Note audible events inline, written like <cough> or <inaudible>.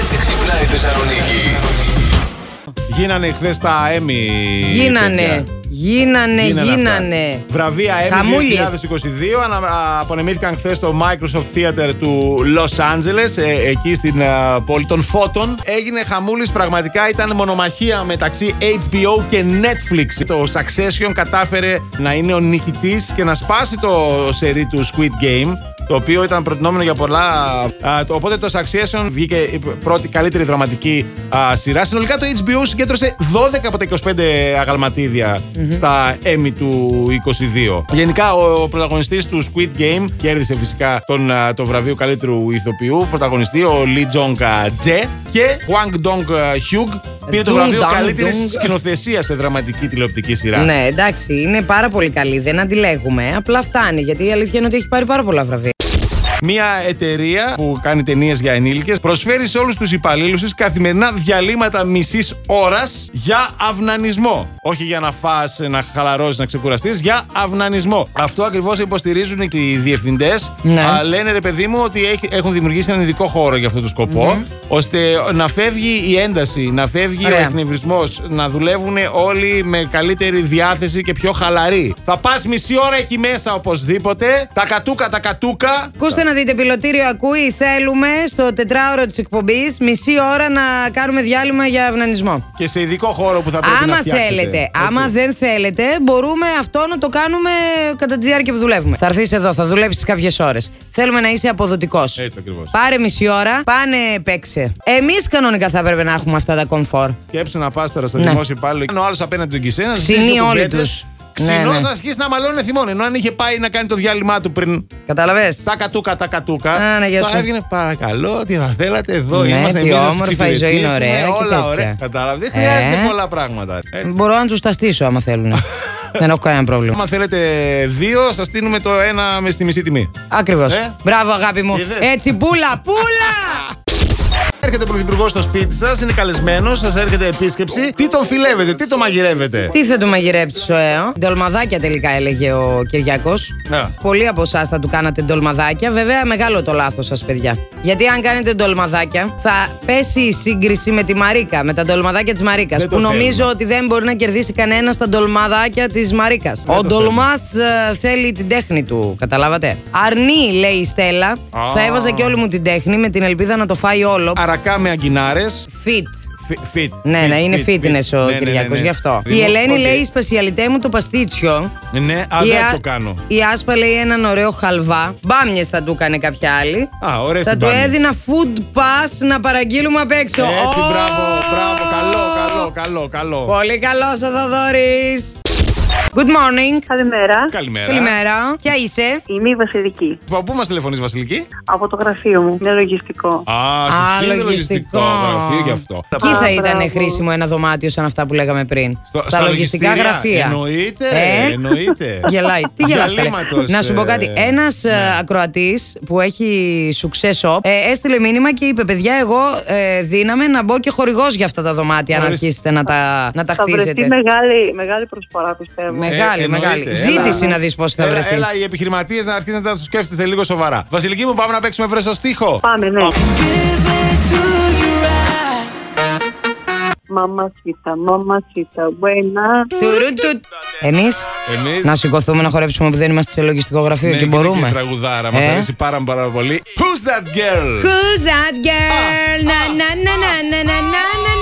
έτσι ξυπνάει η Θεσσαλονίκη. Γίνανε χθες τα Emmy. Γίνανε. παιδιά. Γίνανε, Γίνανε αυτά. γίνανε. Βραβεία Emmy Χαμούλης. 2022 ανα- α, απονεμήθηκαν χθες στο Microsoft Theater του Los Angeles, ε, εκεί στην α, πόλη των Φώτων. Έγινε χαμούλης, πραγματικά ήταν μονομαχία μεταξύ HBO και Netflix. Το Succession κατάφερε να είναι ο νικητής και να σπάσει το σερί του Squid Game. Το οποίο ήταν προτινόμενο για πολλά. α, το- οπότε το Succession βγήκε η πρώτη καλύτερη δραματική α, σειρά. Συνολικά το HBO συγκέντρωσε 12 από τα 25 αγαλματίδια στα Emmy του 22. Γενικά ο πρωταγωνιστής του Squid Game κέρδισε φυσικά τον, α, το βραβείο καλύτερου ηθοποιού. Πρωταγωνιστή ο Lee Jong Jae και Hwang Dong Hyuk πήρε το Dong βραβείο Dong καλύτερης Dong. σκηνοθεσίας σε δραματική τηλεοπτική σειρά. Ναι, εντάξει, είναι πάρα πολύ καλή. Δεν αντιλέγουμε. Απλά φτάνει. Γιατί η αλήθεια είναι ότι έχει πάρει πάρα πολλά βραβεία. Μια εταιρεία που κάνει ταινίες για ενήλικες προσφέρει σε όλους τους υπαλλήλους της καθημερινά διαλύματα μισής ώρας για αυνανισμό. Όχι για να φας, να χαλαρώσεις, να ξεκουραστείς, για αυνανισμό. Αυτό ακριβώς υποστηρίζουν οι διευθυντές. Ναι. Λένε ρε παιδί μου ότι έχει- έχουν δημιουργήσει έναν ειδικό χώρο για αυτό το σκοπο ώστε να φεύγει η ένταση, να φεύγει ο Ωραία. εκνευρισμός, να δουλεύουν όλοι με καλύτερη διάθεση και πιο χαλαροί. Θα πας μισή ώρα εκεί μέσα οπωσδήποτε. Τα κατούκα, τα κατούκα. Ακούστε να δείτε, πιλωτήριο ακούει. Θέλουμε στο τετράωρο της εκπομπής μισή ώρα να κάνουμε διάλειμμα για αυνανισμό. και σε ειδικό χώρο που θα πρέπει να Άμα φτιάξετε. θέλετε, Έτσι. άμα δεν θέλετε, μπορούμε αυτό να το κάνουμε κατά τη διάρκεια που δουλεύουμε. Θα έρθεις εδώ, θα δουλέψεις κάποιες ώρες. Θέλουμε να είσαι αποδοτικός. Έτσι ακριβώς. Πάρε μισή ώρα, πάνε παίξε. Εμείς κανονικά θα έπρεπε να έχουμε αυτά τα κομφόρ. Σκέψου να πας τώρα στο Ναι. δημόσιο υπάλληλο. Ο άλλος απέναντι του Κισένα. Ξυνεί όλοι τους. Ξινός Ναι, ναι. να αρχίσει να μαλώνει θυμόν. Ενώ αν είχε πάει να κάνει το διάλειμμα του πριν. Κατάλαβες. Τα κατούκα, τα κατούκα. Α, ναι, γεια θα σου. έβγαινε παρακαλώ, τι θα θέλατε εδώ. Ναι, είμαστε τι εμείς να σας όμορφα, η ζωή είναι εξυπηρετήσουμε, ωραία και Όλα τέτοια. ωραία. Κατάλαβες. Δεν χρειάζεται Ε. πολλά πράγματα. Έτσι. Μπορώ να τους τα στήσω άμα θέλουν. <laughs> Δεν έχω κανένα πρόβλημα. Άμα θέλετε δύο, σας στείλουμε το ένα με στη μισή τιμή. Ακριβώς. Ε. Μπράβο, αγάπη μου. Είδες. Έτσι, πούλα, πούλα! <laughs> Έρχεται ο πρωθυπουργός στο σπίτι σας, είναι καλεσμένος, σας έρχεται επίσκεψη. Τι τον φιλεύετε, τι τον μαγειρεύετε; Τι θα του μαγειρέψει ο ΕΟ. Ντολμαδάκια τελικά έλεγε ο Κυριακό. Ναι. Πολλοί από εσάς θα του κάνατε ντολμαδάκια. Βέβαια, μεγάλο το λάθος σας, παιδιά. Γιατί αν κάνετε ντολμαδάκια, θα πέσει η σύγκριση με τη Μαρίκα, με τα ντολμαδάκια της Μαρίκας. Δεν Που το νομίζω θέλουμε. ότι δεν μπορεί να κερδίσει κανένας τα ντολμαδάκια της Μαρίκας. Ο το ντολμάς θέλει την τέχνη του, καταλάβατε. Αρνή, λέει η Στέλλα. Α. Θα έβαζα και όλη μου την τέχνη με την ελπίδα να το φάει όλο. Αρακά με αγκινάρες. Fit. Fit. Ναι, fit, να είναι fit, fitness fit. ο Ναι, ναι, Κυριακό, ναι, ναι. γι' αυτό. Η Λοιπόν, Ελένη οκ. λέει: Η σπεσιαλιτέ μου το παστίτσιο. Ναι, α, Η δεν Α- το κάνω. Η Άσπα λέει έναν ωραίο χαλβά. Μπάμιες θα του έκανε κάποια άλλη. Α, ωραίες Θα οι του μπάμιες. έδινα food pass να παραγγείλουμε απ' έξω. Έτσι, Ω! μπράβο, μπράβο, καλό, καλό, καλό, καλό. Πολύ καλό ο Θοδωρής. Good morning. Καλημέρα. Καλημέρα. Καλημέρα. Ποια είσαι; Είμαι η Βασιλική. Από πού μας τηλεφωνείς, Βασιλική; Από το γραφείο μου. Είναι λογιστικό. Α, Α, σου είναι λογιστικό. γραφείο γι' αυτό. Εκεί Α, θα ήταν μπράβο. χρήσιμο ένα δωμάτιο σαν αυτά που λέγαμε πριν. Στο- στα, λογιστικά λογιστήρια. γραφεία. Εννοείται, Ε; εννοείται. <laughs> Γελάει. Τι γελάς καλέ. Διαλύματος, Να σου πω ε, κάτι. Ένας ναι. ακροατής που έχει success shop ε, έστειλε μήνυμα και είπε: Παιδιά, εγώ ε, δύναμαι να μπω και χορηγός για αυτά τα δωμάτια. Αν Ορίστε. αρχίσετε να τα, να τα Θα βρεθεί χτίζετε. μεγάλη, μεγάλη προσφορά, πιστεύω. Μεγάλη, ε, μεγάλη. Ζήτηση να δεις πώς θα έλα, βρεθεί. Έλα, οι επιχειρηματίες να αρχίσετε να του σκέφτεστε λίγο σοβαρά. Βασιλική μου, πάμε να παίξουμε βρέσο στίχο. Πάμε, ναι. Μαμασίτα, μαμασίτα, buena. Εμείς; Να σηκωθούμε να χορέψουμε που δεν είμαστε σε λογιστικό γραφείο ναι, και μπορούμε. Τραγουδάρα, ε; μα αρέσει πάρα, πάρα πολύ. Who's that girl? Who's that girl? Να, να, να, να, να, να, να, να.